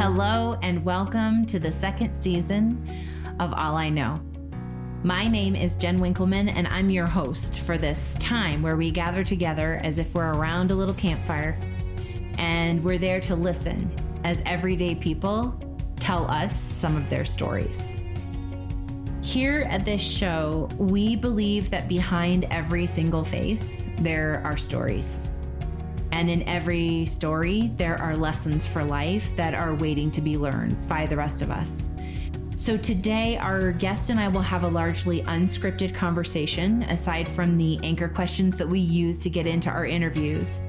Hello, and welcome to the second season of All I Know. My name is Jen Winkleman, and I'm your host for this time where we gather together as if we're around a little campfire and we're there to listen as everyday people tell us some of their stories. Here at this show, we believe that behind every single face, there are stories. And in every story, there are lessons for life that are waiting to be learned by the rest of us. So today, our guest and I will have a largely unscripted conversation, aside from the anchor questions that we use to get into our interviews.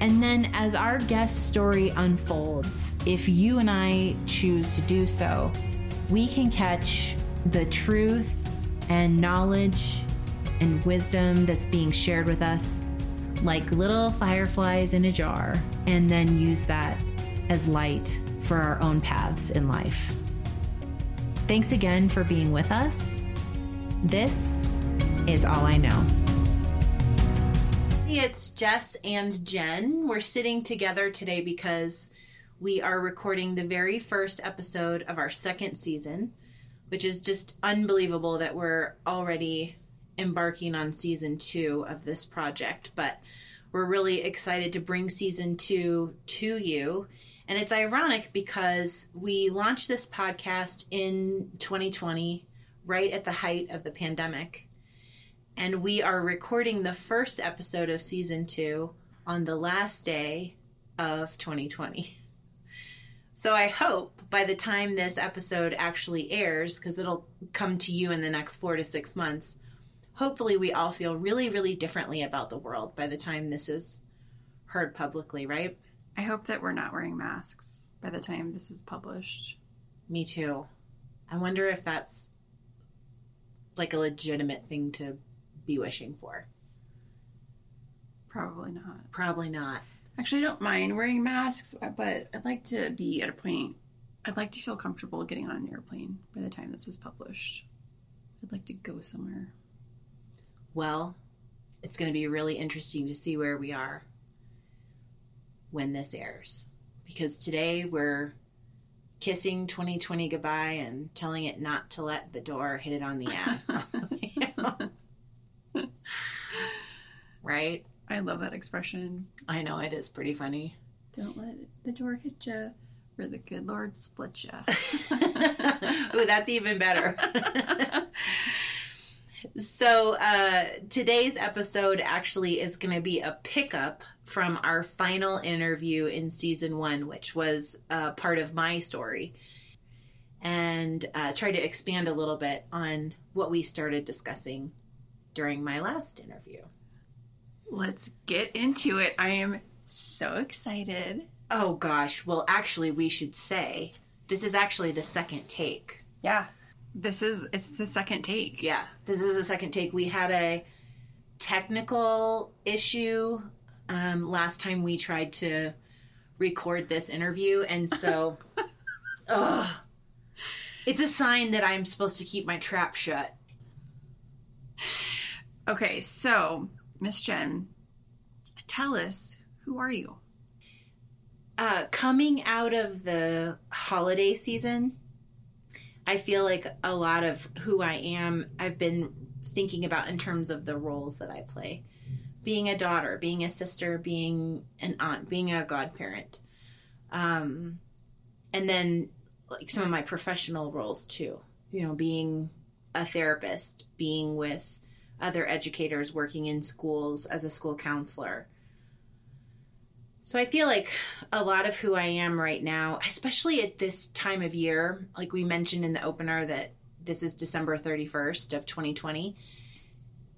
And then, as our guest story unfolds, if you and I choose to do so, we can catch the truth and knowledge and wisdom that's being shared with us like little fireflies in a jar and then use that as light for our own paths in life. Thanks again for being with us. This is All I Know. It's Jess and Jen. We're sitting together today because we are recording the very first episode of our second season, which is just unbelievable that we're already embarking on season two of this project. But we're really excited to bring season two to you. And it's ironic because we launched this podcast in 2020, right at the height of the pandemic. And we are recording the first episode of season two on the last day of 2020. So I hope by the time this episode actually airs, because it'll come to you in the next four to six months, hopefully we all feel really, really differently about the world by the time this is heard publicly, right? I hope that we're not wearing masks by the time this is published. Me too. I wonder if that's like a legitimate thing to be wishing for. Probably not. Probably not. Actually, I don't mind wearing masks, but I'd like to be at a point. I'd like to feel comfortable getting on an airplane by the time this is published. I'd like to go somewhere. Well, it's going to be really interesting to see where we are when this airs. Because today we're kissing 2020 goodbye and telling it not to let the door hit it on the ass. right? I love that expression. I know it is pretty funny. Don't let the door hit you, or the good Lord split you. Ooh, that's even better. so uh, today's episode actually is going to be a pickup from our final interview in season one, which was uh, part of my story, and uh, try to expand a little bit on what we started discussing during my last interview. Let's get into it. I am so excited. Oh gosh. Well, actually, we should say this is actually the second take. Yeah. This is it's the second take. Yeah. This is the second take. We had a technical issue um, last time we tried to record this interview, and so, ugh, it's a sign that I'm supposed to keep my trap shut. Okay, so Miss Jen, tell us who are you? Uh, coming out of the holiday season, I feel like a lot of who I am, I've been thinking about in terms of the roles that I play. Being a daughter, being a sister, being an aunt, being a godparent. Um, and then like some of my professional roles too. You know, being a therapist, being with other educators working in schools as a school counselor. So I feel like a lot of who I am right now, especially at this time of year, like we mentioned in the opener that this is December 31st of 2020.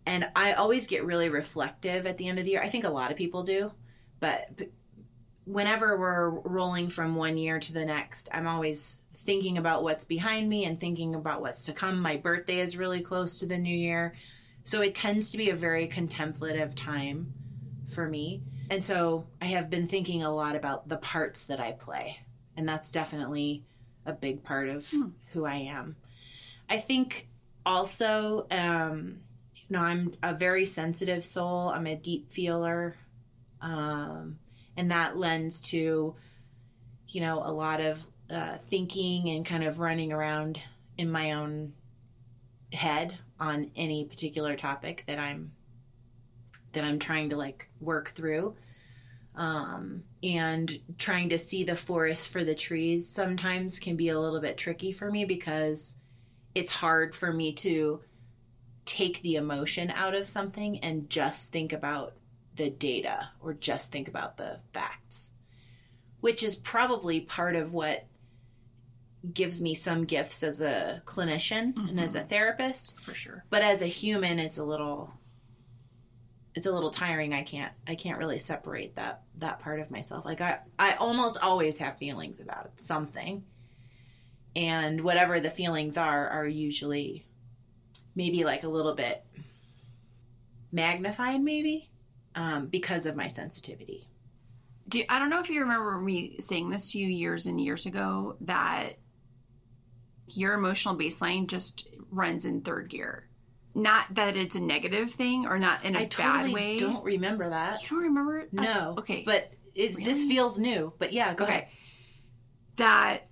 And I always get really reflective at the end of the year. I think a lot of people do, but whenever we're rolling from one year to the next, I'm always thinking about what's behind me and thinking about what's to come. My birthday is really close to the new year. So it tends to be a very contemplative time for me. And so I have been thinking a lot about the parts that I play. And that's definitely a big part of hmm. who I am. I think also, um, you know, I'm a very sensitive soul, I'm a deep feeler. Um, and that lends to, you know, a lot of uh, thinking and kind of running around in my own head on any particular topic that I'm that I'm trying to like work through. Um, and trying to see the forest for the trees sometimes can be a little bit tricky for me because it's hard for me to take the emotion out of something and just think about the data or just think about the facts, which is probably part of what gives me some gifts as a clinician mm-hmm. and as a therapist for sure but as a human it's a little it's a little tiring. I can't i can't really separate that that part of myself. Like i i almost always have feelings about something. And whatever the feelings are are usually maybe like a little bit magnified maybe um, because of my sensitivity. Do, I don't know if you remember me saying this to you years and years ago that your emotional baseline just runs in third gear. Not that it's a negative thing or not in a I bad way. I totally. Don't remember that. You don't remember it? No. Okay. But it's, Really? this feels new. But yeah, go Okay. ahead. that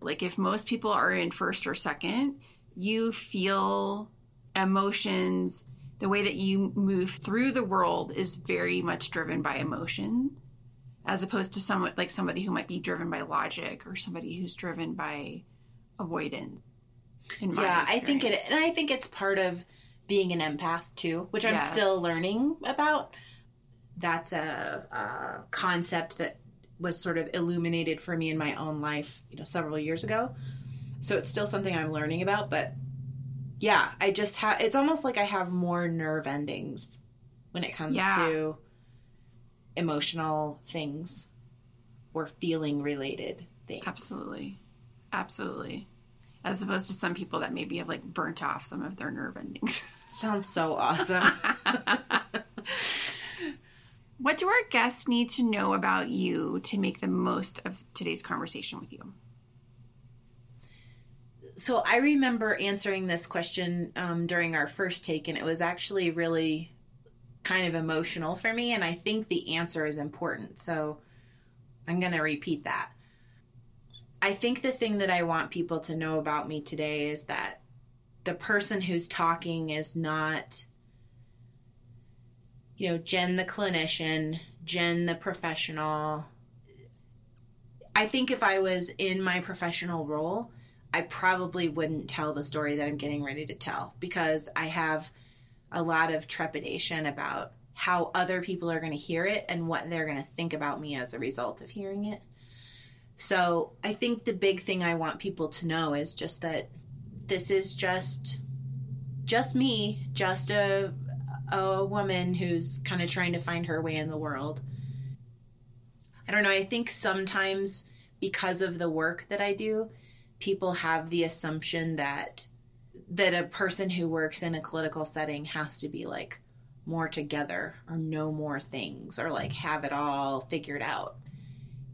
like if most people are in first or second, you feel emotions the way that you move through the world is very much driven by emotion as opposed to someone like somebody who might be driven by logic or somebody who's driven by avoidance. Yeah, I think it, and I think it's part of being an empath too, which I'm Yes. still learning about. That's a, a concept that was sort of illuminated for me in my own life, you know, several years ago. So it's still something I'm learning about, but yeah, I just have. It's almost like I have more nerve endings when it comes Yeah. to emotional things or feeling related things. Absolutely. Absolutely. As opposed to some people that maybe have like burnt off some of their nerve endings. Sounds so awesome. what do our guests need to know about you to make the most of today's conversation with you? so I remember answering this question um, during our first take, and it was actually really kind of emotional for me. And I think the answer is important. So I'm going to repeat that. I think the thing that I want people to know about me today is that the person who's talking is not, you know, Jen the clinician, Jen the professional. I think if I was in my professional role, I probably wouldn't tell the story that I'm getting ready to tell because I have a lot of trepidation about how other people are going to hear it and what they're going to think about me as a result of hearing it. So I think the big thing I want people to know is just that this is just just me, just a a woman who's kind of trying to find her way in the world. I don't know, I think sometimes because of the work that I do, people have the assumption that that a person who works in a clinical setting has to be like more together or know more things or like have it all figured out.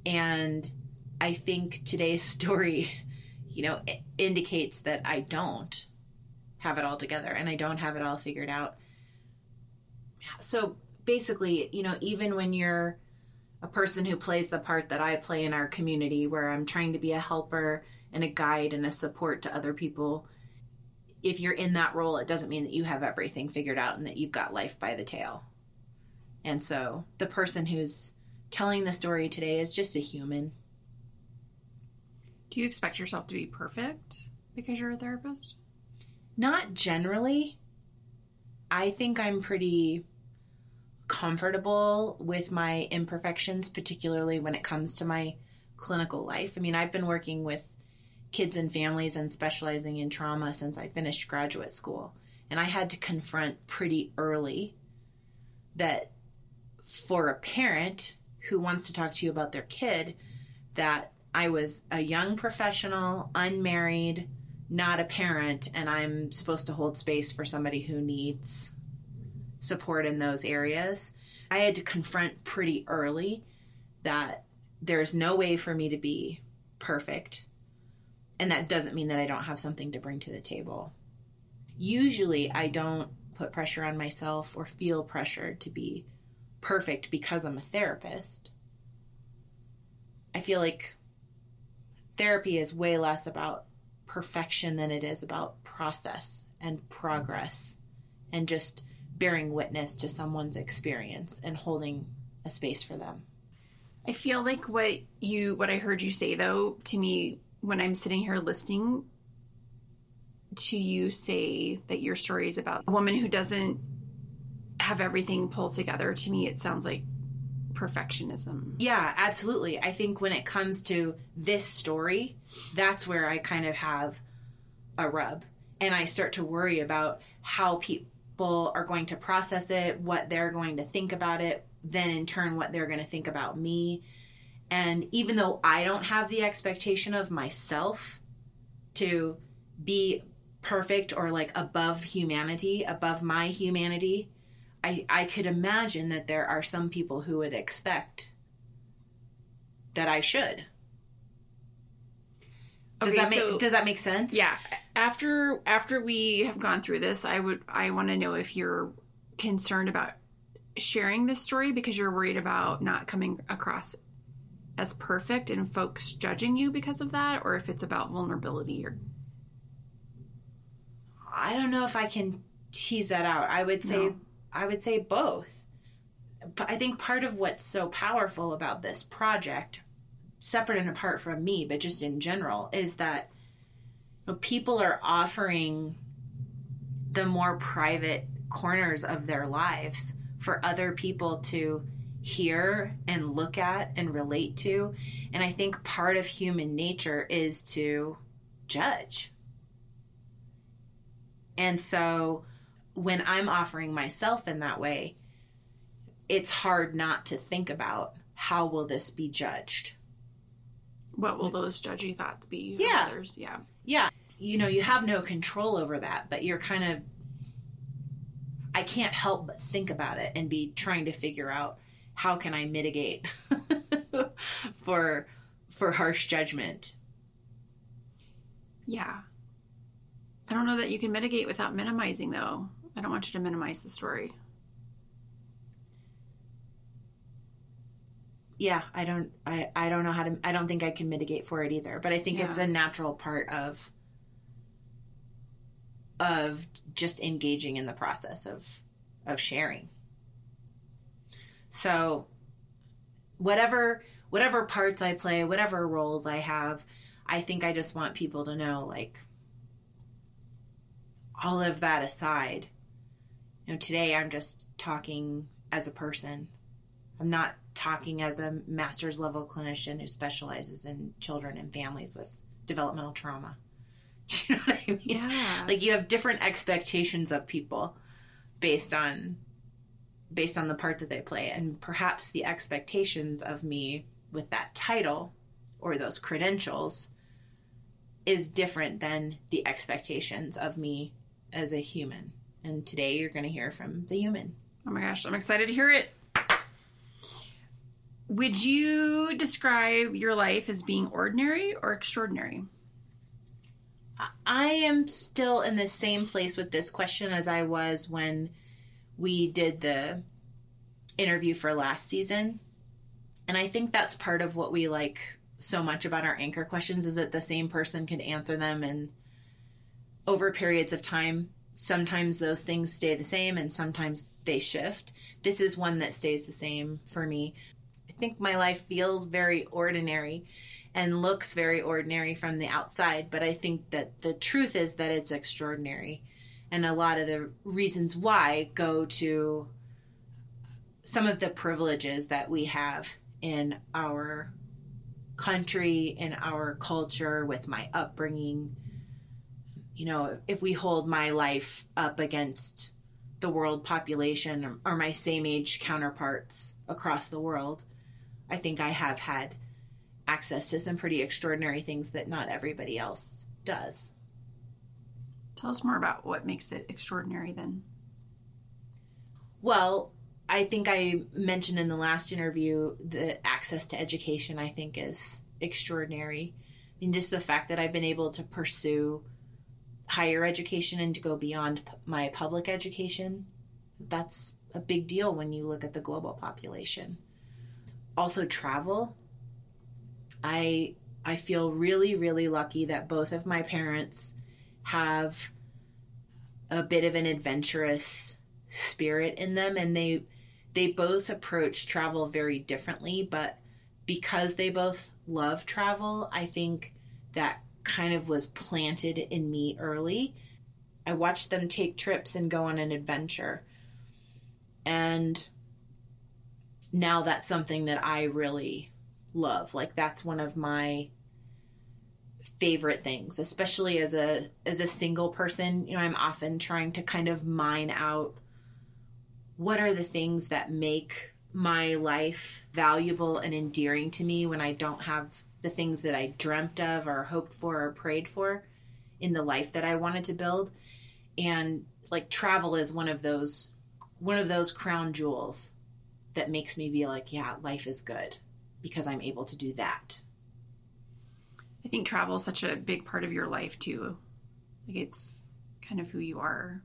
And I think today's story, you know, indicates that I don't have it all together and I don't have it all figured out. So basically, you know, even when you're a person who plays the part that I play in our community, where I'm trying to be a helper and a guide and a support to other people, if you're in that role, it doesn't mean that you have everything figured out and that you've got life by the tail. And so the person who's telling the story today is just a human. Do you expect yourself to be perfect because you're a therapist? Not generally. I think I'm pretty comfortable with my imperfections, particularly when it comes to my clinical life. I mean, I've been working with kids and families and specializing in trauma since I finished graduate school. And I had to confront pretty early that for a parent who wants to talk to you about their kid, that I was a young professional, unmarried, not a parent, and I'm supposed to hold space for somebody who needs support in those areas. I had to confront pretty early that there's no way for me to be perfect. And that doesn't mean that I don't have something to bring to the table. Usually, I don't put pressure on myself or feel pressured to be perfect because I'm a therapist. I feel like therapy is way less about perfection than it is about process and progress and just bearing witness to someone's experience and holding a space for them. I feel like what you what I heard you say though to me when I'm sitting here listening to you say that your story is about a woman who doesn't have everything pulled together to me it sounds like perfectionism. Yeah, absolutely. I think when it comes to this story, that's where I kind of have a rub and I start to worry about how people are going to process it, what they're going to think about it, then in turn what they're going to think about me. And even though I don't have the expectation of myself to be perfect or like above humanity, above my humanity, I, I could imagine that there are some people who would expect that I should. Does Okay, that make so- does that make sense? Yeah. After after we have gone through this, I would I want to know if you're concerned about sharing this story because you're worried about not coming across as perfect and folks judging you because of that or if it's about vulnerability or I don't know if I can tease that out. I would say No. I would say both. But I think part of what's so powerful about this project, separate and apart from me, but just in general, is that you know, people are offering the more private corners of their lives for other people to hear and look at and relate to. And I think part of human nature is to judge. And so when I'm offering myself in that way, it's hard not to think about how will this be judged? what will those judgy thoughts be Yeah. others? Yeah. Yeah, you know, you have no control over that, but you're kind of I can't help but think about it and be trying to figure out how can I mitigate for for harsh judgment. Yeah. I don't know that you can mitigate without minimizing though. I don't want you to minimize the story. yeah i don't I, I don't know how to i don't think i can mitigate for it either but i think it's a natural part of of just engaging in the process of of sharing so whatever whatever parts i play whatever roles i have i think i just want people to know like all of that aside you know today i'm just talking as a person i'm not talking as a master's level clinician who specializes in children and families with developmental trauma. Do you know what I mean? Yeah. Like you have different expectations of people based on based on the part that they play and perhaps the expectations of me with that title or those credentials is different than the expectations of me as a human. And today you're going to hear from the human. Oh my gosh, I'm excited to hear it. Would you describe your life as being ordinary or extraordinary? I am still in the same place with this question as I was when we did the interview for last season. And I think that's part of what we like so much about our anchor questions is that the same person can answer them and over periods of time sometimes those things stay the same and sometimes they shift. This is one that stays the same for me. I think my life feels very ordinary and looks very ordinary from the outside, but I think that the truth is that it's extraordinary. And a lot of the reasons why go to some of the privileges that we have in our country, in our culture, with my upbringing. You know, if we hold my life up against the world population or, or my same age counterparts across the world, I think I have had access to some pretty extraordinary things that not everybody else does. Tell us more about what makes it extraordinary then. Well, I think I mentioned in the last interview the access to education I think is extraordinary. I mean, just the fact that I've been able to pursue higher education and to go beyond my public education, that's a big deal when you look at the global population. Also, travel. I I feel really, really lucky that both of my parents have a bit of an adventurous spirit in them and they they both approach travel very differently, but because they both love travel, I think that kind of was planted in me early. I watched them take trips and go on an adventure. And now that's something that I really love. Like that's one of my favorite things, especially as a as a single person. You know, I'm often trying to kind of mine out what are the things that make my life valuable and endearing to me when I don't have the things that I dreamt of or hoped for or prayed for in the life that I wanted to build. And like travel is one of those one of those crown jewels that makes me be like, yeah, life is good because I'm able to do that. I think travel is such a big part of your life too. Like it's kind of who you are.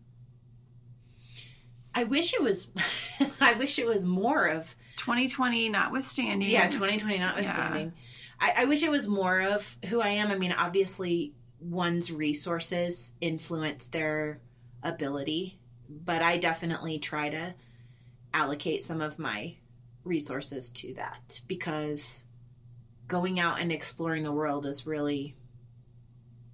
I wish it was I wish it was more of 2020 notwithstanding. Yeah, 2020 notwithstanding. Yeah. I, I wish it was more of who I am. I mean, obviously one's resources influence their ability, but I definitely try to allocate some of my resources to that because going out and exploring the world is really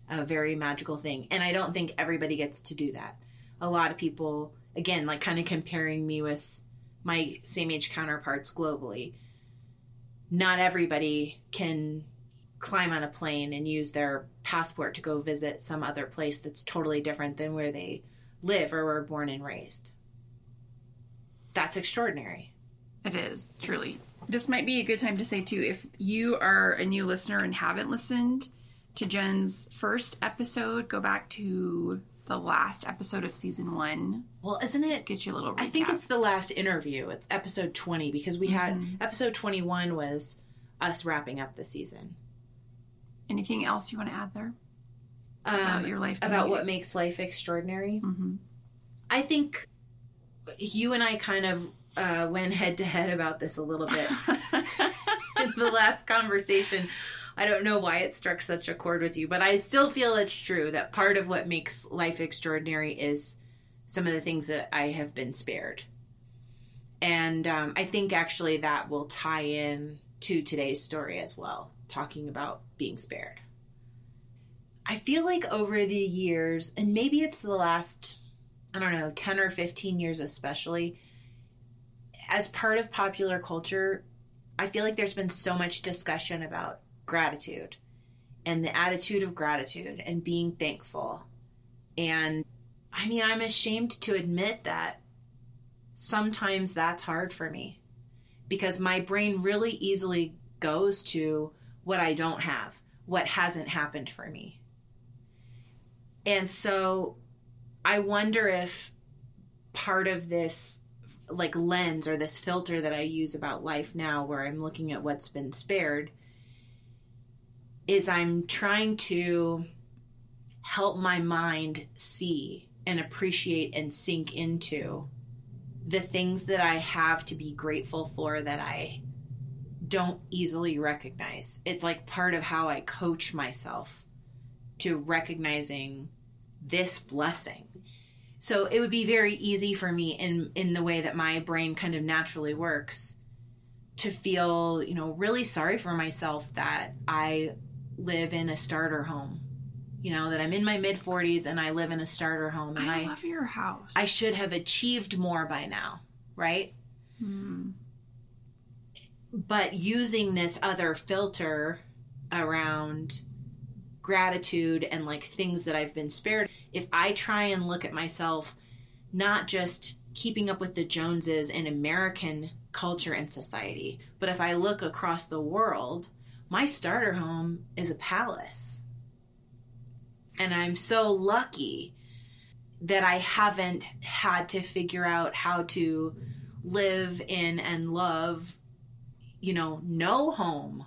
a very magical thing. And I don't think everybody gets to do that. A lot of people, again, like kind of comparing me with my same age counterparts globally, not everybody can climb on a plane and use their passport to go visit some other place that's totally different than where they live or were born and raised. That's extraordinary. It is, truly. This might be a good time to say, too, if you are a new listener and haven't listened to Jen's first episode, go back to the last episode of season one. Well, isn't it? Get you a little recap. I think it's the last interview. It's episode 20 because we had mm-hmm. episode 21 was us wrapping up the season. Anything else you want to add there? Um, about your life? About what makes life extraordinary? Mm-hmm. I think you and I kind of uh, went head to head about this a little bit in the last conversation. I don't know why it struck such a chord with you, but I still feel it's true that part of what makes life extraordinary is some of the things that I have been spared. And um, I think actually that will tie in to today's story as well, talking about being spared. I feel like over the years, and maybe it's the last, I don't know, 10 or 15 years especially, as part of popular culture, I feel like there's been so much discussion about gratitude and the attitude of gratitude and being thankful. And I mean, I'm ashamed to admit that sometimes that's hard for me because my brain really easily goes to what I don't have, what hasn't happened for me. And so I wonder if part of this like lens or this filter that I use about life now where I'm looking at what's been spared is I'm trying to help my mind see and appreciate and sink into the things that I have to be grateful for that I don't easily recognize. It's like part of how I coach myself to recognizing this blessing so it would be very easy for me in in the way that my brain kind of naturally works to feel, you know, really sorry for myself that I live in a starter home. You know, that I'm in my mid 40s and I live in a starter home and I, I love your house. I should have achieved more by now, right? Hmm. But using this other filter around gratitude and like things that I've been spared, if I try and look at myself not just keeping up with the Joneses in American culture and society, but if I look across the world, my starter home is a palace. And I'm so lucky that I haven't had to figure out how to live in and love, you know, no home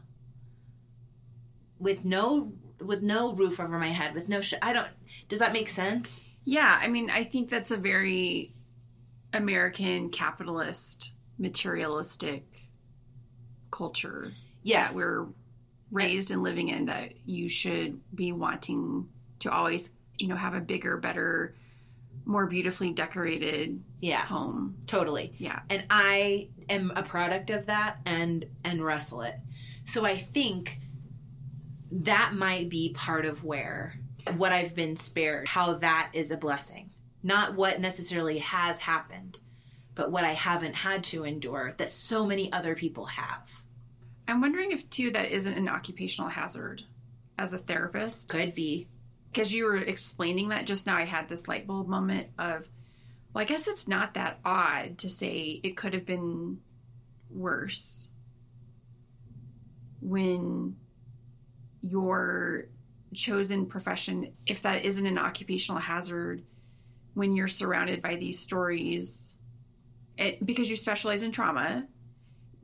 with no with no roof over my head, with no sh- I don't. Does that make sense? Yeah, I mean, I think that's a very American capitalist, materialistic culture. Yes, we're raised and living in that you should be wanting to always, you know, have a bigger, better, more beautifully decorated Yeah, home. totally. Yeah. and I am a product of that and and wrestle it. So I think that might be part of where what I've been spared, how that is a blessing. Not what necessarily has happened, but what I haven't had to endure that so many other people have. I'm wondering if too that isn't an occupational hazard as a therapist. Could be. Because you were explaining that just now, I had this light bulb moment of, well, I guess it's not that odd to say it could have been worse when your chosen profession, if that isn't an occupational hazard, when you're surrounded by these stories, it, because you specialize in trauma,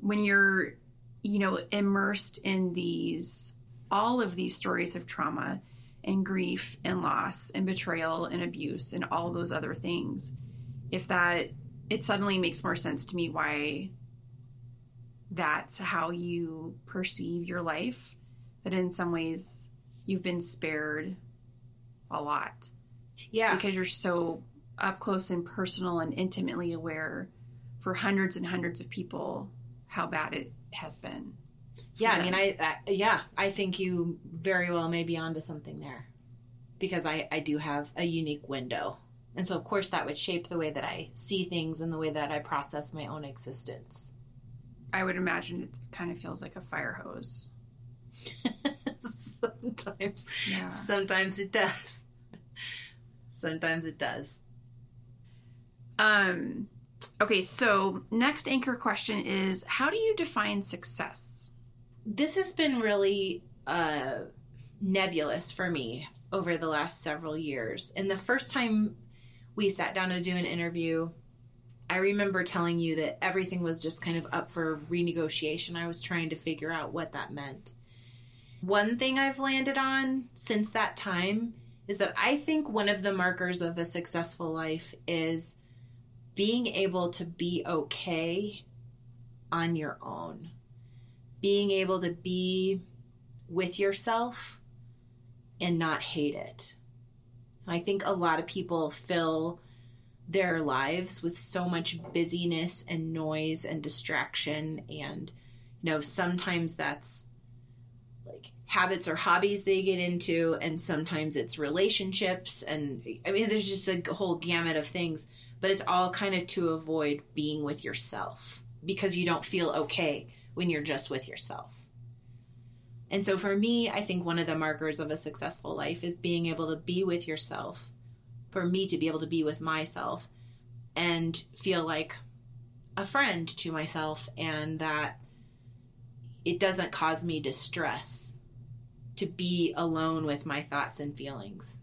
when you're, you know, immersed in these, all of these stories of trauma and grief and loss and betrayal and abuse and all those other things, if that, it suddenly makes more sense to me why that's how you perceive your life, that in some ways you've been spared a lot Yeah. because you're so up close and personal and intimately aware for hundreds and hundreds of people how bad it has been. Yeah, I mean, I, I yeah, I think you very well may be onto something there, because I I do have a unique window, and so of course that would shape the way that I see things and the way that I process my own existence. I would imagine it kind of feels like a fire hose. sometimes, Yeah. sometimes it does. Sometimes it does. Um okay, so next anchor question is how do you define success? This has been really uh, nebulous for me over the last several years. And the first time we sat down to do an interview, I remember telling you that everything was just kind of up for renegotiation. I was trying to figure out what that meant. One thing I've landed on since that time is that I think one of the markers of a successful life is being able to be okay on your own. Being able to be with yourself and not hate it. I think a lot of people fill their lives with so much busyness and noise and distraction and you know sometimes that's like habits or hobbies they get into and sometimes it's relationships and I mean there's just a whole gamut of things but it's all kind of to avoid being with yourself because you don't feel okay when you're just with yourself. And so for me, I think one of the markers of a successful life is being able to be with yourself. For me to be able to be with myself and feel like a friend to myself and that it doesn't cause me distress to be alone with my thoughts and feelings.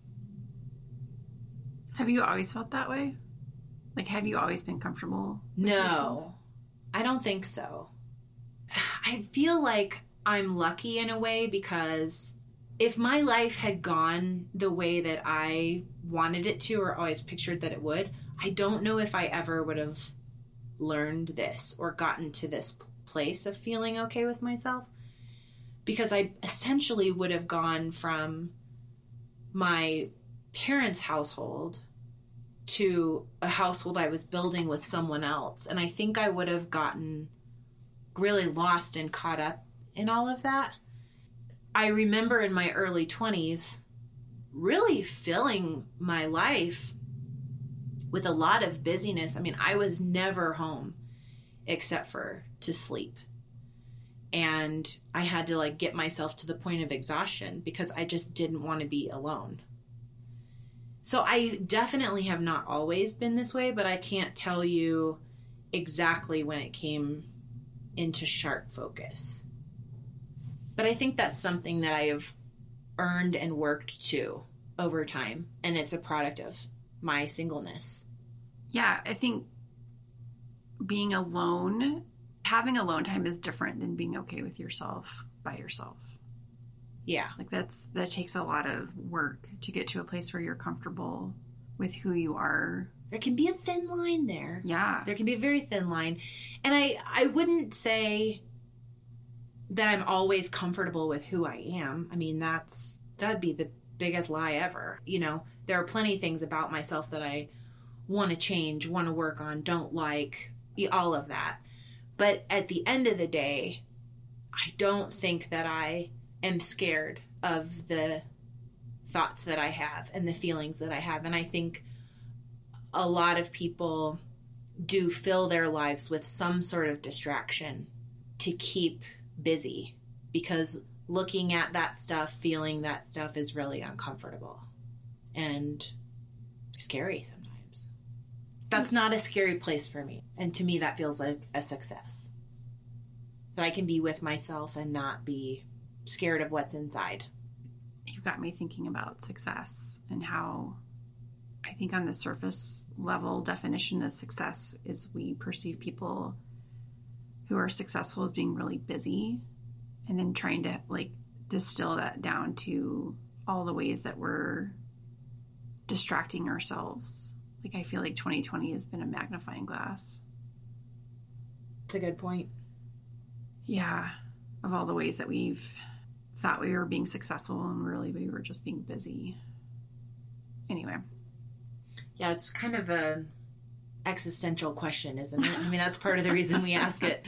Have you always felt that way? Like have you always been comfortable? with yourself? No, I don't think so. I feel like I'm lucky in a way because if my life had gone the way that I wanted it to or always pictured that it would, I don't know if I ever would have learned this or gotten to this place of feeling okay with myself because I essentially would have gone from my parents' household to a household I was building with someone else. And I think I would have gotten really lost and caught up in all of that. I remember in my early 20s really filling my life with a lot of busyness. I mean, I was never home except for to sleep. And I had to like get myself to the point of exhaustion because I just didn't want to be alone. So I definitely have not always been this way, but I can't tell you exactly when it came into sharp focus. But I think that's something that I have earned and worked to over time, and it's a product of my singleness. Yeah, I think being alone, having alone time is different than being okay with yourself by yourself. Yeah. Like that's that takes a lot of work to get to a place where you're comfortable with who you are. There can be a thin line there. Yeah. There can be a very thin line. And I I wouldn't say that I'm always comfortable with who I am. I mean, that's that'd be the biggest lie ever. You know, there are plenty of things about myself that I want to change, want to work on, don't like, all of that. But at the end of the day, I don't think that I am scared of the thoughts that I have and the feelings that I have. And I think a lot of people do fill their lives with some sort of distraction to keep busy because looking at that stuff, feeling that stuff is really uncomfortable and scary sometimes. That's not a scary place for me. And to me, that feels like a success. That I can be with myself and not be scared of what's inside. You got me thinking about success and how I think on the surface level definition of success is we perceive people who are successful as being really busy and then trying to like distill that down to all the ways that we're distracting ourselves. Like I feel like 2020 has been a magnifying glass. It's a good point. Yeah, of all the ways that we've thought we were being successful and really we were just being busy. Anyway. Yeah, it's kind of a existential question, isn't it? I mean, that's part of the reason we ask it.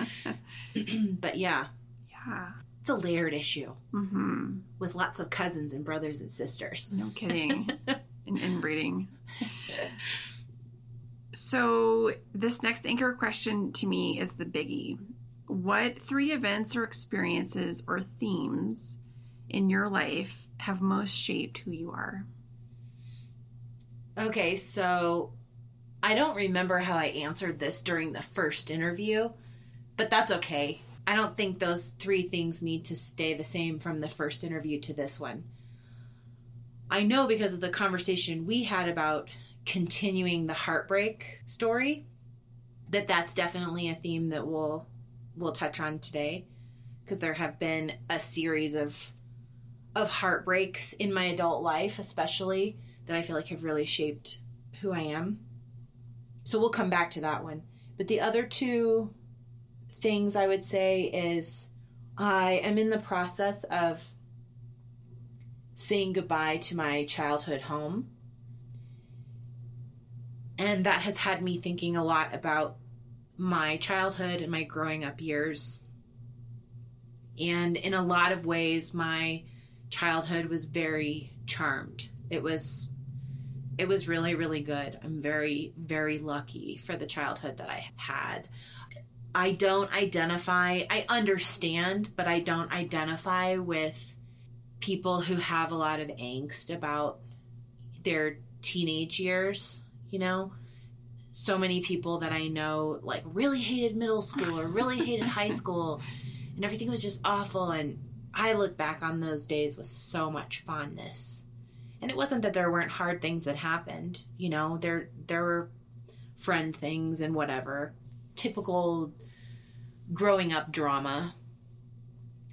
but yeah. Yeah. It's a layered issue mm-hmm. with lots of cousins and brothers and sisters. No kidding. and inbreeding. so, this next anchor question to me is the biggie. What three events or experiences or themes in your life have most shaped who you are? Okay, so I don't remember how I answered this during the first interview, but that's okay. I don't think those three things need to stay the same from the first interview to this one. I know because of the conversation we had about continuing the heartbreak story that that's definitely a theme that we'll we'll touch on today because there have been a series of of heartbreaks in my adult life especially that I feel like have really shaped who I am. So we'll come back to that one. But the other two things I would say is I am in the process of saying goodbye to my childhood home. And that has had me thinking a lot about my childhood and my growing up years. And in a lot of ways, my childhood was very charmed. It was it was really, really good. I'm very, very lucky for the childhood that I had. I don't identify, I understand, but I don't identify with people who have a lot of angst about their teenage years, you know? So many people that I know like really hated middle school or really hated high school and everything was just awful and I look back on those days with so much fondness. And it wasn't that there weren't hard things that happened you know? There there were friend things and whatever. Typical growing up drama.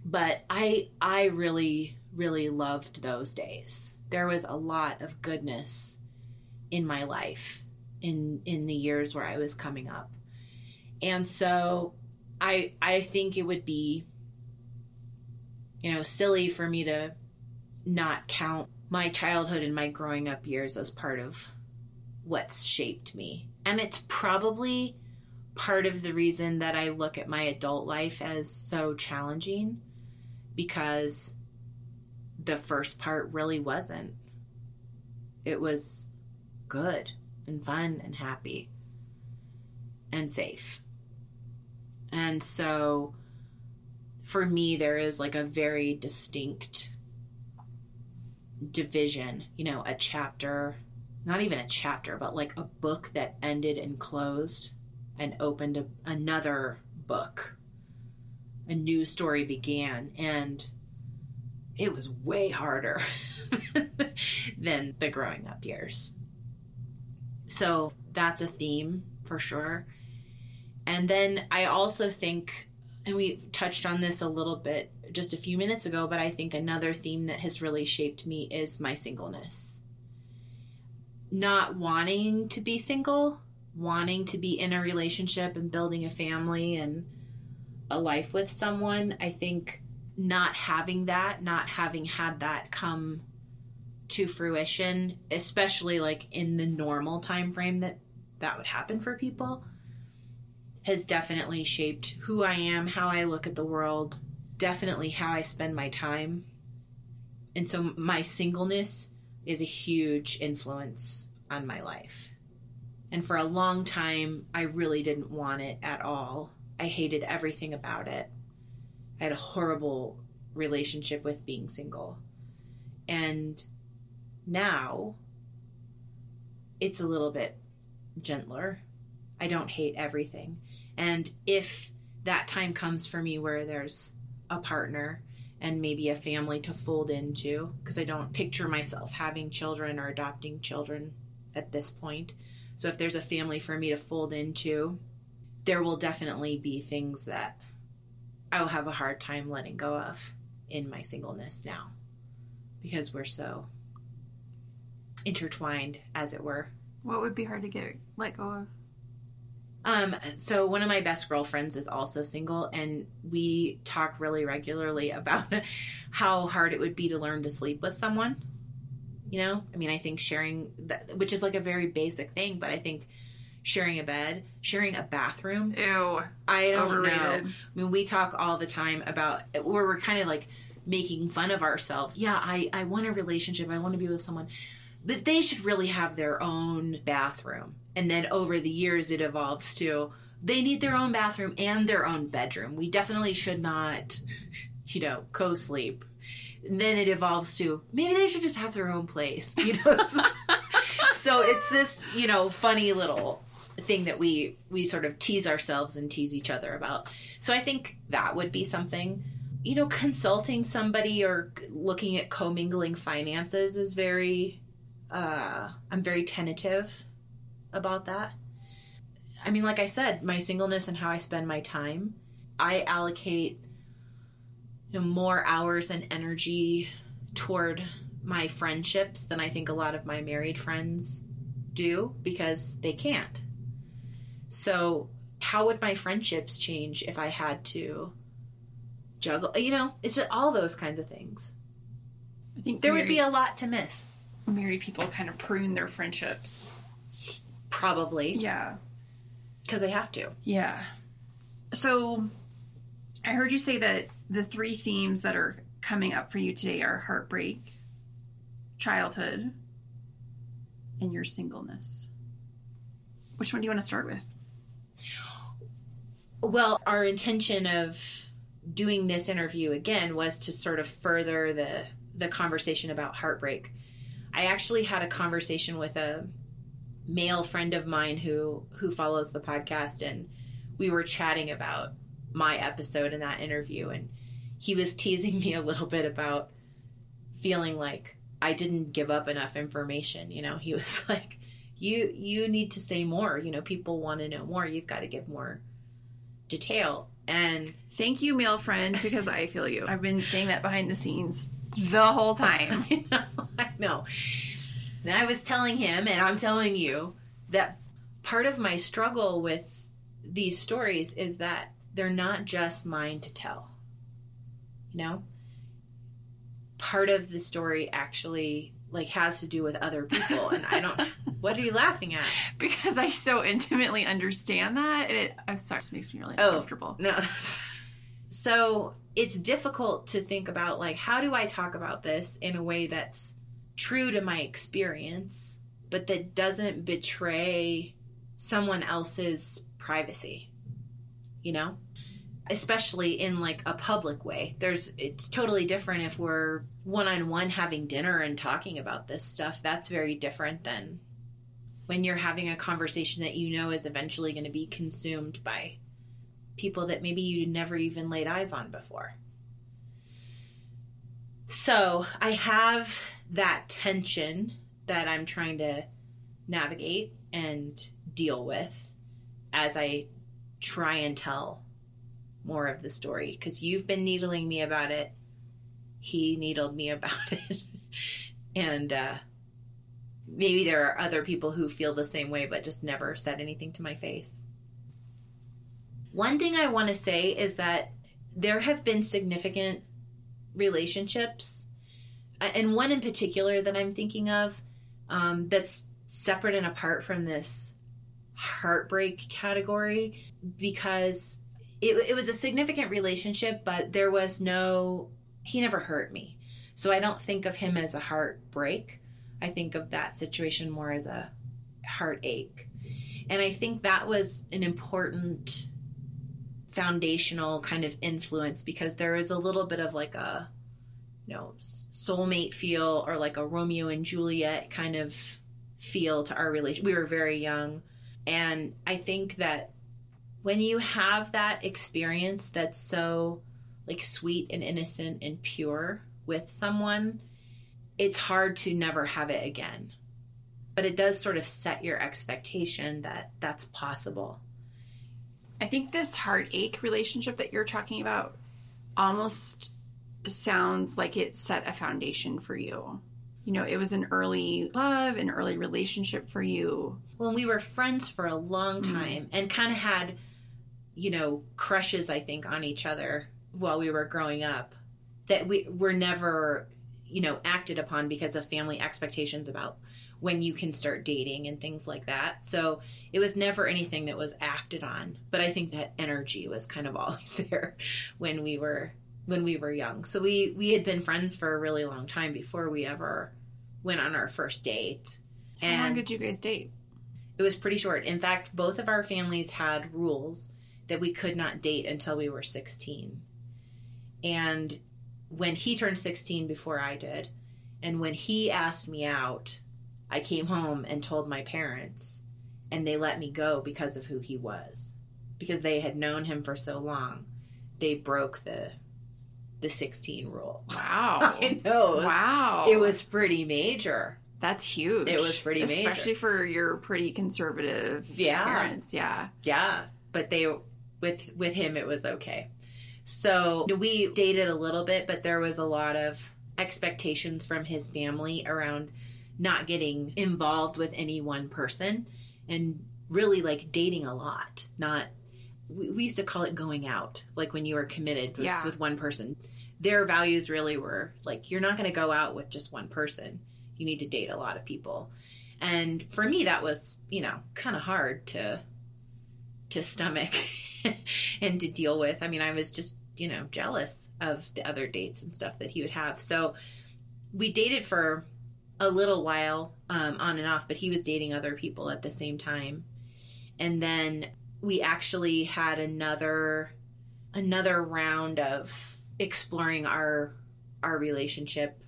But i i really really loved those days there was a lot of goodness in my life in in the years where i was coming up and so i i think it would be you know silly for me to not count my childhood and my growing up years as part of what's shaped me. And it's probably part of the reason that I look at my adult life as so challenging because the first part really wasn't. It was good and fun and happy and safe. And so for me, there is like a very distinct division, you know, a chapter, not even a chapter, but like a book that ended and closed and opened a, another book. A new story began, and it was way harder than the growing up years. So that's a theme for sure. And then I also think, and we touched on this a little bit just a few minutes ago, but I think another theme that has really shaped me is my singleness. Not wanting to be single, wanting to be in a relationship and building a family and a life with someone, I think not having that, not having had that come to fruition, especially like in the normal time frame that that would happen for people, has definitely shaped who I am, how I look at the world, definitely how I spend my time. And so my singleness is a huge influence on my life. And for a long time, I really didn't want it at all. I hated everything about it. I had a horrible relationship with being single. And now it's a little bit gentler. I don't hate everything. And if that time comes for me where there's a partner and maybe a family to fold into, because I don't picture myself having children or adopting children at this point. So if there's a family for me to fold into, there will definitely be things that I will have a hard time letting go of in my singleness now because we're so intertwined, as it were. What would be hard to get let go of? Um, so one of my best girlfriends is also single, and we talk really regularly about how hard it would be to learn to sleep with someone. You know, I mean, I think sharing that, which is like a very basic thing, but I think sharing a bed, sharing a bathroom. Ew. I don't Overrated. know. I mean, we talk all the time about where we're kind of like making fun of ourselves. Yeah, I, I want a relationship. I want to be with someone. But they should really have their own bathroom. And then over the years, it evolves to they need their own bathroom and their own bedroom. We definitely should not, you know, co sleep. Then it evolves to maybe they should just have their own place, you know. so it's this, you know, funny little thing that we we sort of tease ourselves and tease each other about. So I think that would be something. You know, consulting somebody or looking at commingling finances is very uh I'm very tentative about that. I mean, like I said, my singleness and how I spend my time, I allocate you know, more hours and energy toward my friendships than I think a lot of my married friends do because they can't. So, how would my friendships change if I had to juggle? You know, it's all those kinds of things. I think There would be a lot to miss. married people kind of prune their friendships. Probably Yeah. because they have to. Yeah. So I heard you say that the three themes that are coming up for you today are heartbreak, childhood, and your singleness. Which one do you want to start with? Well, our intention of doing this interview again was to sort of further the the conversation about heartbreak. I actually had a conversation with a male friend of mine who who follows the podcast and we were chatting about my episode in that interview and he was teasing me a little bit about feeling like I didn't give up enough information, you know. He was like you you need to say more, you know, people want to know more. You've got to give more detail. And Thank you, male friend, because I feel you. I've been saying that behind the scenes the whole time. I know, I know. And I was telling him, and I'm telling you, that part of my struggle with these stories is that they're not just mine to tell. You know? Part of the story actually like has to do with other people and I don't what are you laughing at? because I so intimately understand that. And it, I'm sorry, this makes me really Oh. uncomfortable. No. So it's difficult to think about like how do I talk about this in a way that's true to my experience, but that doesn't betray someone else's privacy. You know? Especially in like a public way. There's it's totally different if we're one on one having dinner and talking about this stuff. That's very different than when you're having a conversation that you know is eventually going to be consumed by people that maybe you never even laid eyes on before. So I have that tension that I'm trying to navigate and deal with as I try and tell more of the story because you've been needling me about it. He needled me about it. and uh, maybe there are other people who feel the same way but just never said anything to my face. One thing I want to say is that there have been significant relationships, uh, and one in particular that I'm thinking of um, that's separate and apart from this heartbreak category because it, it was a significant relationship, but there was no, he never hurt me. So I don't think of him as a heartbreak. I think of that situation more as a heartache. And I think that was an important foundational kind of influence because there is a little bit of like a you know soulmate feel or like a Romeo and Juliet kind of feel to our relation. We were very young and I think that when you have that experience that's so like sweet and innocent and pure with someone, it's hard to never have it again. But it does sort of set your expectation that that's possible. I think this heartache relationship that you're talking about almost sounds like it set a foundation for you. You know, it was an early love, an early relationship for you. Well, we were friends for a long Mm. time and kind of had, you know, crushes, I think, on each other while we were growing up that we were never, you know, acted upon because of family expectations about when you can start dating and things like that. So it was never anything that was acted on. But I think that energy was kind of always there when we were when we were young. So we we had been friends for a really long time before we ever went on our first date. How long did you guys date? It was pretty short. In fact, both of our families had rules that we could not date until we were 16. And when he turned 16 before I did, and when he asked me out, I came home and told my parents, and they let me go because of who he was. Because they had known him for so long, they broke the the 16 rule. Wow. I know. It was, Wow. it was pretty major. That's huge. It was pretty major. Especially for your pretty conservative Yeah. parents. Yeah. Yeah, but they with with him it was okay. So we dated a little bit, but there was a lot of expectations from his family around not getting involved with any one person and really like dating a lot. Not we, we used to call it going out, like when you were committed with, Yeah. with one person. Their values really were like you're not going to go out with just one person. You need to date a lot of people. And for me that was, you know, kind of hard to to stomach and to deal with. I mean, I was just, you know, jealous of the other dates and stuff that he would have. So we dated for a little while um, on and off, but he was dating other people at the same time. And then we actually had another another round of exploring our our relationship.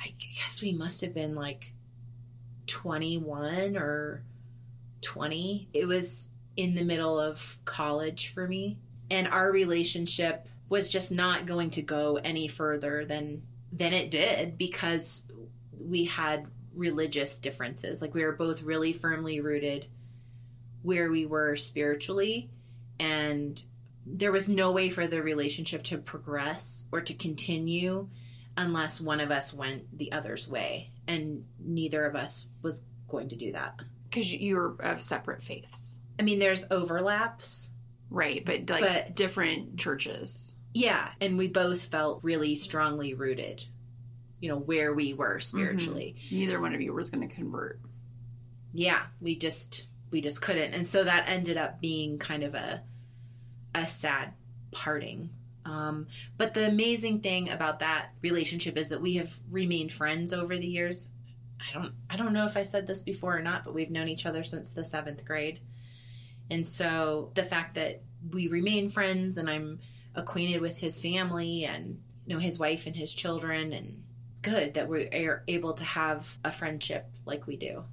I guess we must have been like 21 or 20. It was in the middle of college for me. And our relationship was just not going to go any further than than it did because we had religious differences. Like we were both really firmly rooted where we were spiritually and there was no way for the relationship to progress or to continue unless one of us went the other's way and neither of us was going to do that. Because you're of separate faiths. I mean there's overlaps Right. But like But- different churches. Yeah, and we both felt really strongly rooted, you know, where we Mm-hmm. were spiritually. Neither one of you was going to convert. Yeah, we just we just couldn't. And so that ended up being kind of a a sad parting. Um, but the amazing thing about that relationship is that we have remained friends over the years. I don't I don't know if I said this before or not, but we've known each other since the seventh grade. And so the fact that we remain friends and I'm acquainted with his family and you know his wife and his children and good that we are able to have a friendship like we do.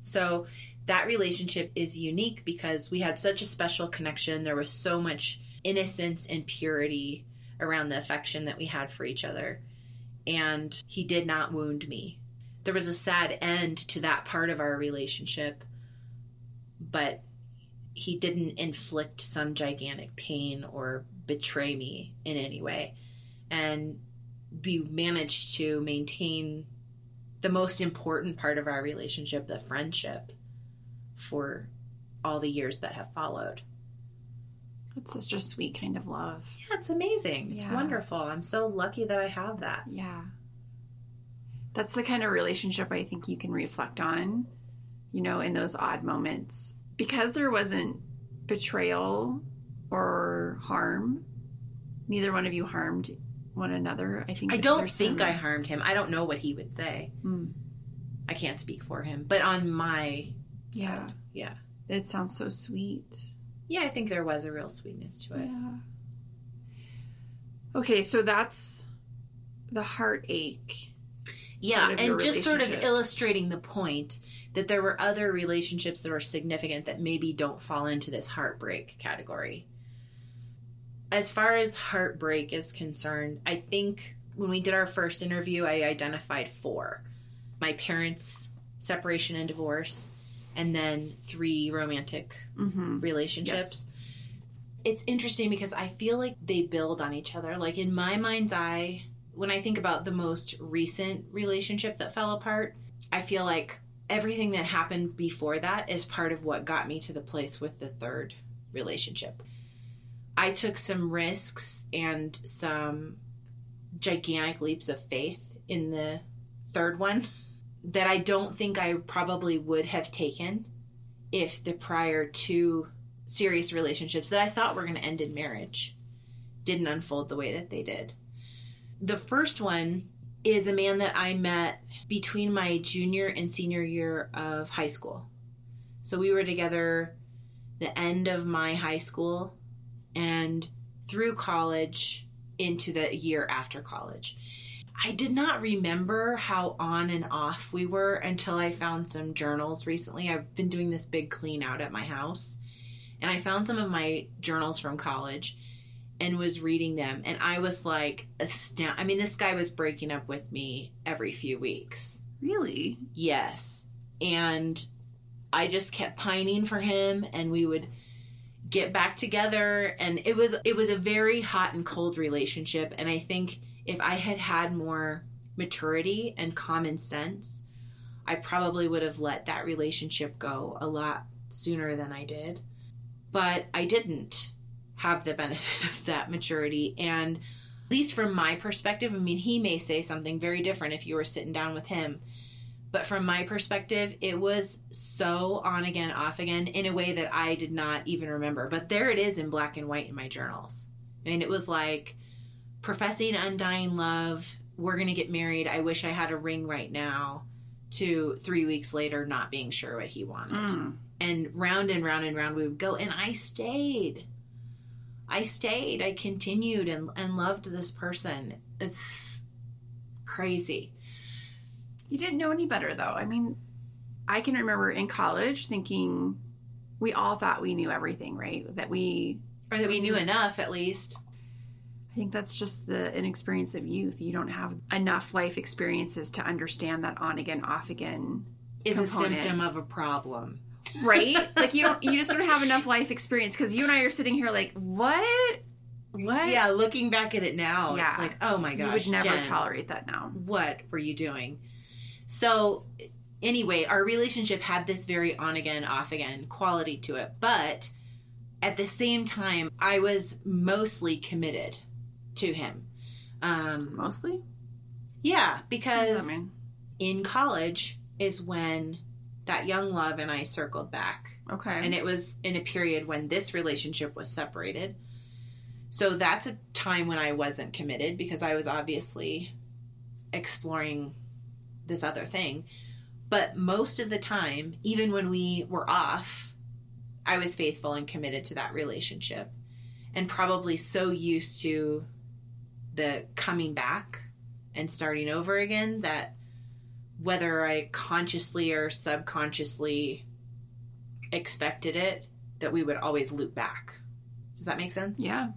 So that relationship is unique because we had such a special connection. There was so much innocence and purity around the affection that we had for each other. And he did not wound me. There was a sad end to that part of our relationship, but he didn't inflict some gigantic pain or betray me in any way. And we managed to maintain the most important part of our relationship, the friendship, for all the years that have followed. It's such a sweet kind of love. Yeah, it's amazing. It's Yeah. wonderful. I'm so lucky that I have that. Yeah. That's the kind of relationship I think you can reflect on, you know, in those odd moments. Because there wasn't betrayal or harm, neither one of you harmed one another. I think I don't think some- I harmed him. I don't know what he would say. Hmm. I can't speak for him. But on my Yeah. side, yeah. It sounds so sweet. Yeah, I think there was a real sweetness to it. Yeah. Okay, so that's the heartache. Yeah, part of your and just sort of illustrating the point that there were other relationships that were significant that maybe don't fall into this heartbreak category. As far as heartbreak is concerned, I think when we did our first interview, I identified four my parents' separation and divorce, and then three romantic Mm-hmm. relationships. It's interesting because I feel like they build on each other. Like in my mind's eye, when I think about the most recent relationship that fell apart, I feel like everything that happened before that is part of what got me to the place with the third relationship. I took some risks and some gigantic leaps of faith in the third one that I don't think I probably would have taken if the prior two serious relationships that I thought were going to end in marriage didn't unfold the way that they did. The first one is a man that I met between my junior and senior year of high school. So we were together the end of my high school and through college into the year after college. I did not remember how on and off we were until I found some journals recently. I've been doing this big clean out at my house, and I found some of my journals from college and was reading them. And I was like, astounded. I mean, this guy was breaking up with me every few weeks. Really? Yes. And I just kept pining for him and we would get back together and it was it was a very hot and cold relationship and I think if I had had more maturity and common sense, I probably would have let that relationship go a lot sooner than I did. But I didn't have the benefit of that maturity and at least from my perspective, I mean, he may say something very different if you were sitting down with him. But from my perspective, it was so on again, off again in a way that I did not even remember. But there it is in black and white in my journals. And it was like professing undying love. We're going to get married. I wish I had a ring right now. To three weeks later, not being sure what he wanted. Mm. And round and round and round we would go. And I stayed. I stayed. I continued and, and loved this person. It's crazy. You didn't know any better, though. I mean, I can remember in college thinking we all thought we knew everything, right? That we, Or that we knew enough at least. I think that's just the inexperience of youth. You don't have enough life experiences to understand that on again, off again, Is a symptom of a problem. Right? like you don't, you just don't have enough life experience because you and I are sitting here like, what? What? Yeah, looking back at it now, Yeah. it's like, oh my gosh, you would never Jen, tolerate that now. what were you doing? So, anyway, our relationship had this very on again, off again quality to it. But at the same time, I was mostly committed to him. Um, Mostly. yeah, because in college is when that young love and I circled back. Okay. And it was in a period when this relationship was separated. So that's a time when I wasn't committed because I was obviously exploring this other thing. But most of the time, even when we were off, I was faithful and committed to that relationship. And probably so used to the coming back and starting over again that whether I consciously or subconsciously expected it, that we would always loop back. Does that make sense? yeah.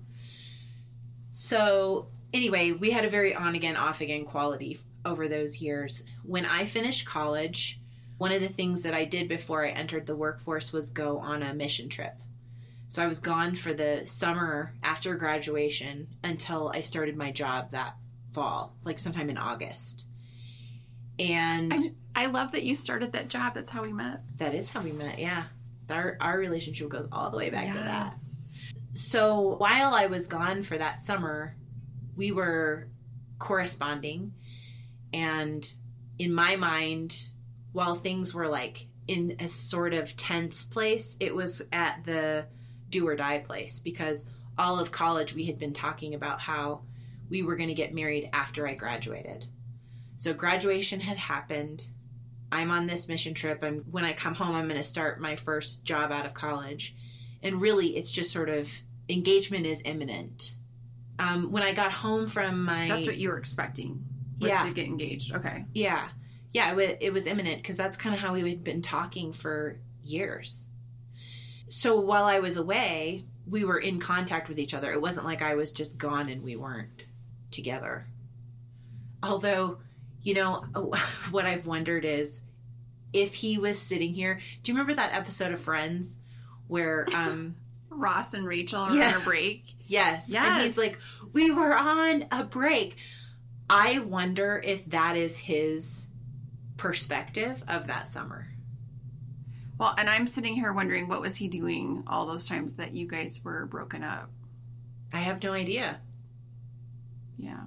So, anyway, we had a very on again, off again quality over those years. When I finished college, one of the things that I did before I entered the workforce was go on a mission trip. So I was gone for the summer after graduation until I started my job that fall, like sometime in August. And I, I love that you started that job. That's how we met. that is how we met, yeah. Our, our relationship goes all the way back to that. Yes. So while I was gone for that summer, we were corresponding. And in my mind, while things were like in a sort of tense place, it was at the do or die place because all of college we had been talking about how we were going to get married after I graduated. So graduation had happened. I'm on this mission trip. and when I come home, I'm going to start my first job out of college. And really, it's just sort of engagement is imminent. Um, when I got home from my That's what you were expecting. Was Yeah. to get engaged. Okay. yeah yeah it was, it was imminent because that's kind of how we had been talking for years. So while I was away, we were in contact with each other. It wasn't like I was just gone and we weren't together. Although, you know, what I've wondered is if he was sitting here. Do you remember that episode of Friends where um Ross and Rachel are Yeah. on a break. Yes. And he's like, we were on a break. I wonder if that is his perspective of that summer. Well, and I'm sitting here wondering what was he doing all those times that you guys were broken up. I have no idea. Yeah.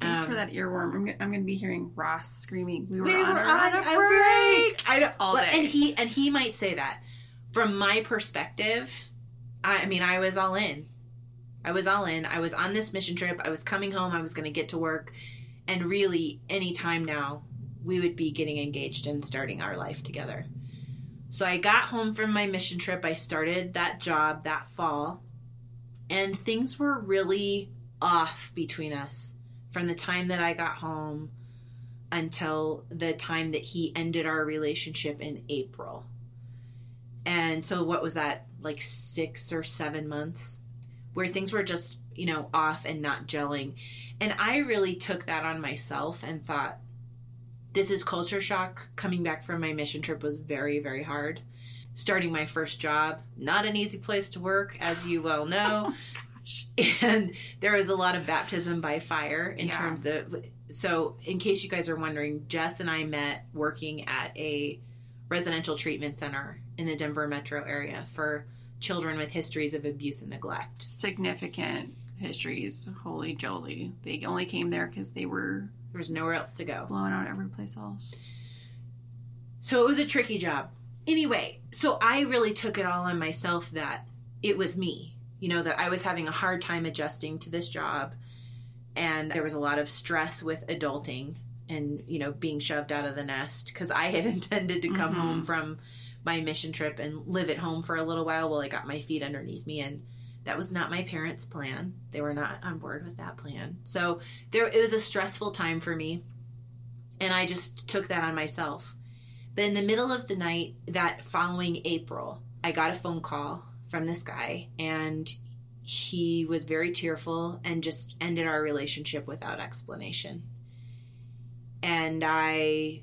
Thanks Um, for that earworm. I'm, go- I'm going to be hearing Ross screaming. We were, We on, were a, on a a break. I don't All well, day. And he and he might say that. From my perspective, I, I mean I was all in. I was all in. I was on this mission trip. I was coming home. I was going to get to work. And really, any time now, we would be getting engaged and starting our life together. So I got home from my mission trip. I started that job that fall. And things were really off between us from the time that I got home until the time that he ended our relationship in April. And so, what was that, like six or seven months where things were just, you know, off and not gelling? And I really took that on myself and thought, this is culture shock. Coming back from my mission trip was very, very hard. Starting my first job, not an easy place to work, as you well know. and there was a lot of baptism by fire in Yeah. terms of so in case you guys are wondering jess and i met working at a residential treatment center in the denver metro area for children with histories of abuse and neglect Significant histories. Holy jolly. They only came there because they were there was nowhere else to go blowing out every place else. so it was a tricky job anyway so i really took it all on myself that it was me you know that i was having a hard time adjusting to this job. And there was a lot of stress with adulting and you know being shoved out of the nest because i had intended to come Mhm. home from my mission trip and live at home for a little while while i got my feet underneath me. And that was not my parents plan. They were not on board with that plan. So there it was a stressful time for me. And i just took that on myself. But in the middle of the night that following april i got a phone call from this guy and he was very tearful and just ended our relationship without explanation. And I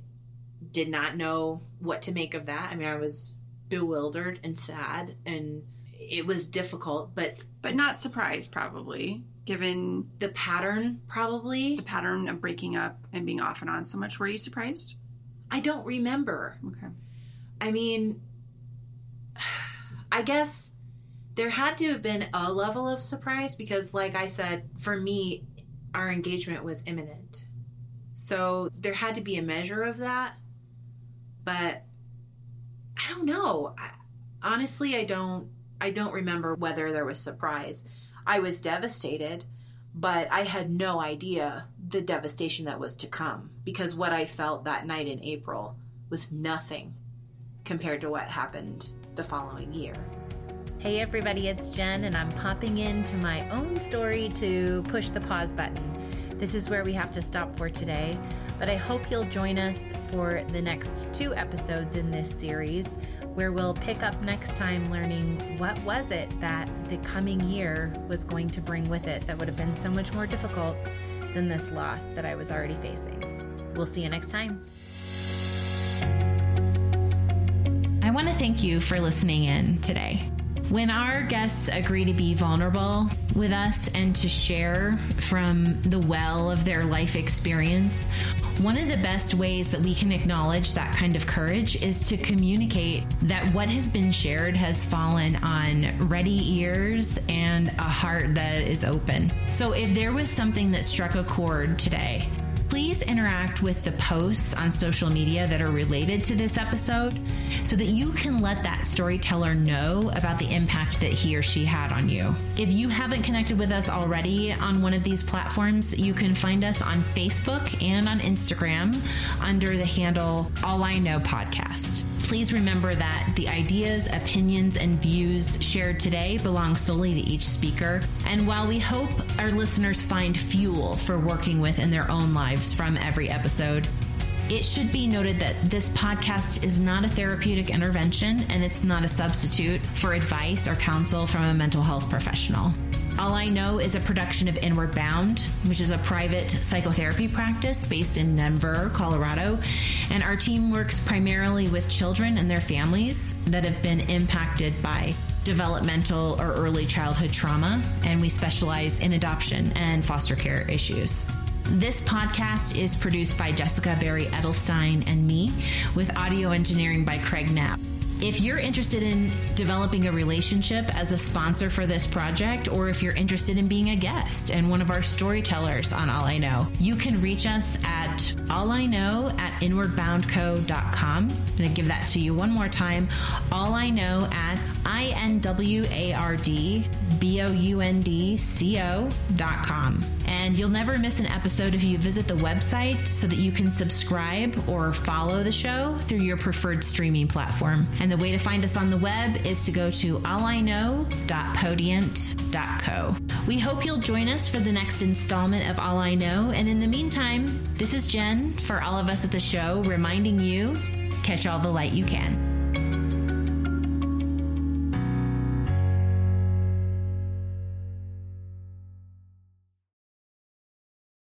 did not know what to make of that. I mean, I was bewildered and sad, and it was difficult, but But not surprised, probably, given the pattern probably, the pattern of breaking up and being off and on so much. Were you surprised? I don't remember. Okay. I mean, I guess there had to have been a level of surprise because, like I said, for me, our engagement was imminent. So there had to be a measure of that. But I don't know. I, honestly, I don't. I don't remember whether there was surprise. I was devastated, but I had no idea the devastation that was to come because what I felt that night in April was nothing compared to what happened the following year. Hey everybody, it's Jen, and I'm popping into my own story to push the pause button. This is where we have to stop for today, but I hope you'll join us for the next two episodes in this series where we'll pick up next time learning what was it that the coming year was going to bring with it that would have been so much more difficult than this loss that I was already facing. We'll see you next time. I want to thank you for listening in today. When our guests agree to be vulnerable with us and to share from the well of their life experience, one of the best ways that we can acknowledge that kind of courage is to communicate that what has been shared has fallen on ready ears and a heart that is open. So if there was something that struck a chord today, please interact with the posts on social media that are related to this episode so that you can let that storyteller know about the impact that he or she had on you. If you haven't connected with us already on one of these platforms, you can find us on Facebook and on Instagram under the handle All I Know Podcast. Please remember that the ideas, opinions, and views shared today belong solely to each speaker. And while we hope our listeners find fuel for working with in their own lives from every episode, it should be noted that this podcast is not a therapeutic intervention and it's not a substitute for advice or counsel from a mental health professional. All I Know is a production of Inward Bound, which is a private psychotherapy practice based in Denver, Colorado. And our team works primarily with children and their families that have been impacted by developmental or early childhood trauma. And we specialize in adoption and foster care issues. This podcast is produced by Jessica Barry Edelstein and me, with audio engineering by Craig Knapp. If you're interested in developing a relationship as a sponsor for this project, or if you're interested in being a guest and one of our storytellers on All I Know, you can reach us at all I know at inwardboundco.com. I'm going to give that to you one more time. All I know at I N W A R D B O U N D C O. And you'll never miss an episode if you visit the website so that you can subscribe or follow the show through your preferred streaming platform. And the way to find us on the web is to go to alliknow.podiant.co. We hope you'll join us for the next installment of All I Know. And in the meantime, this is Jen for all of us at the show reminding you catch all the light you can.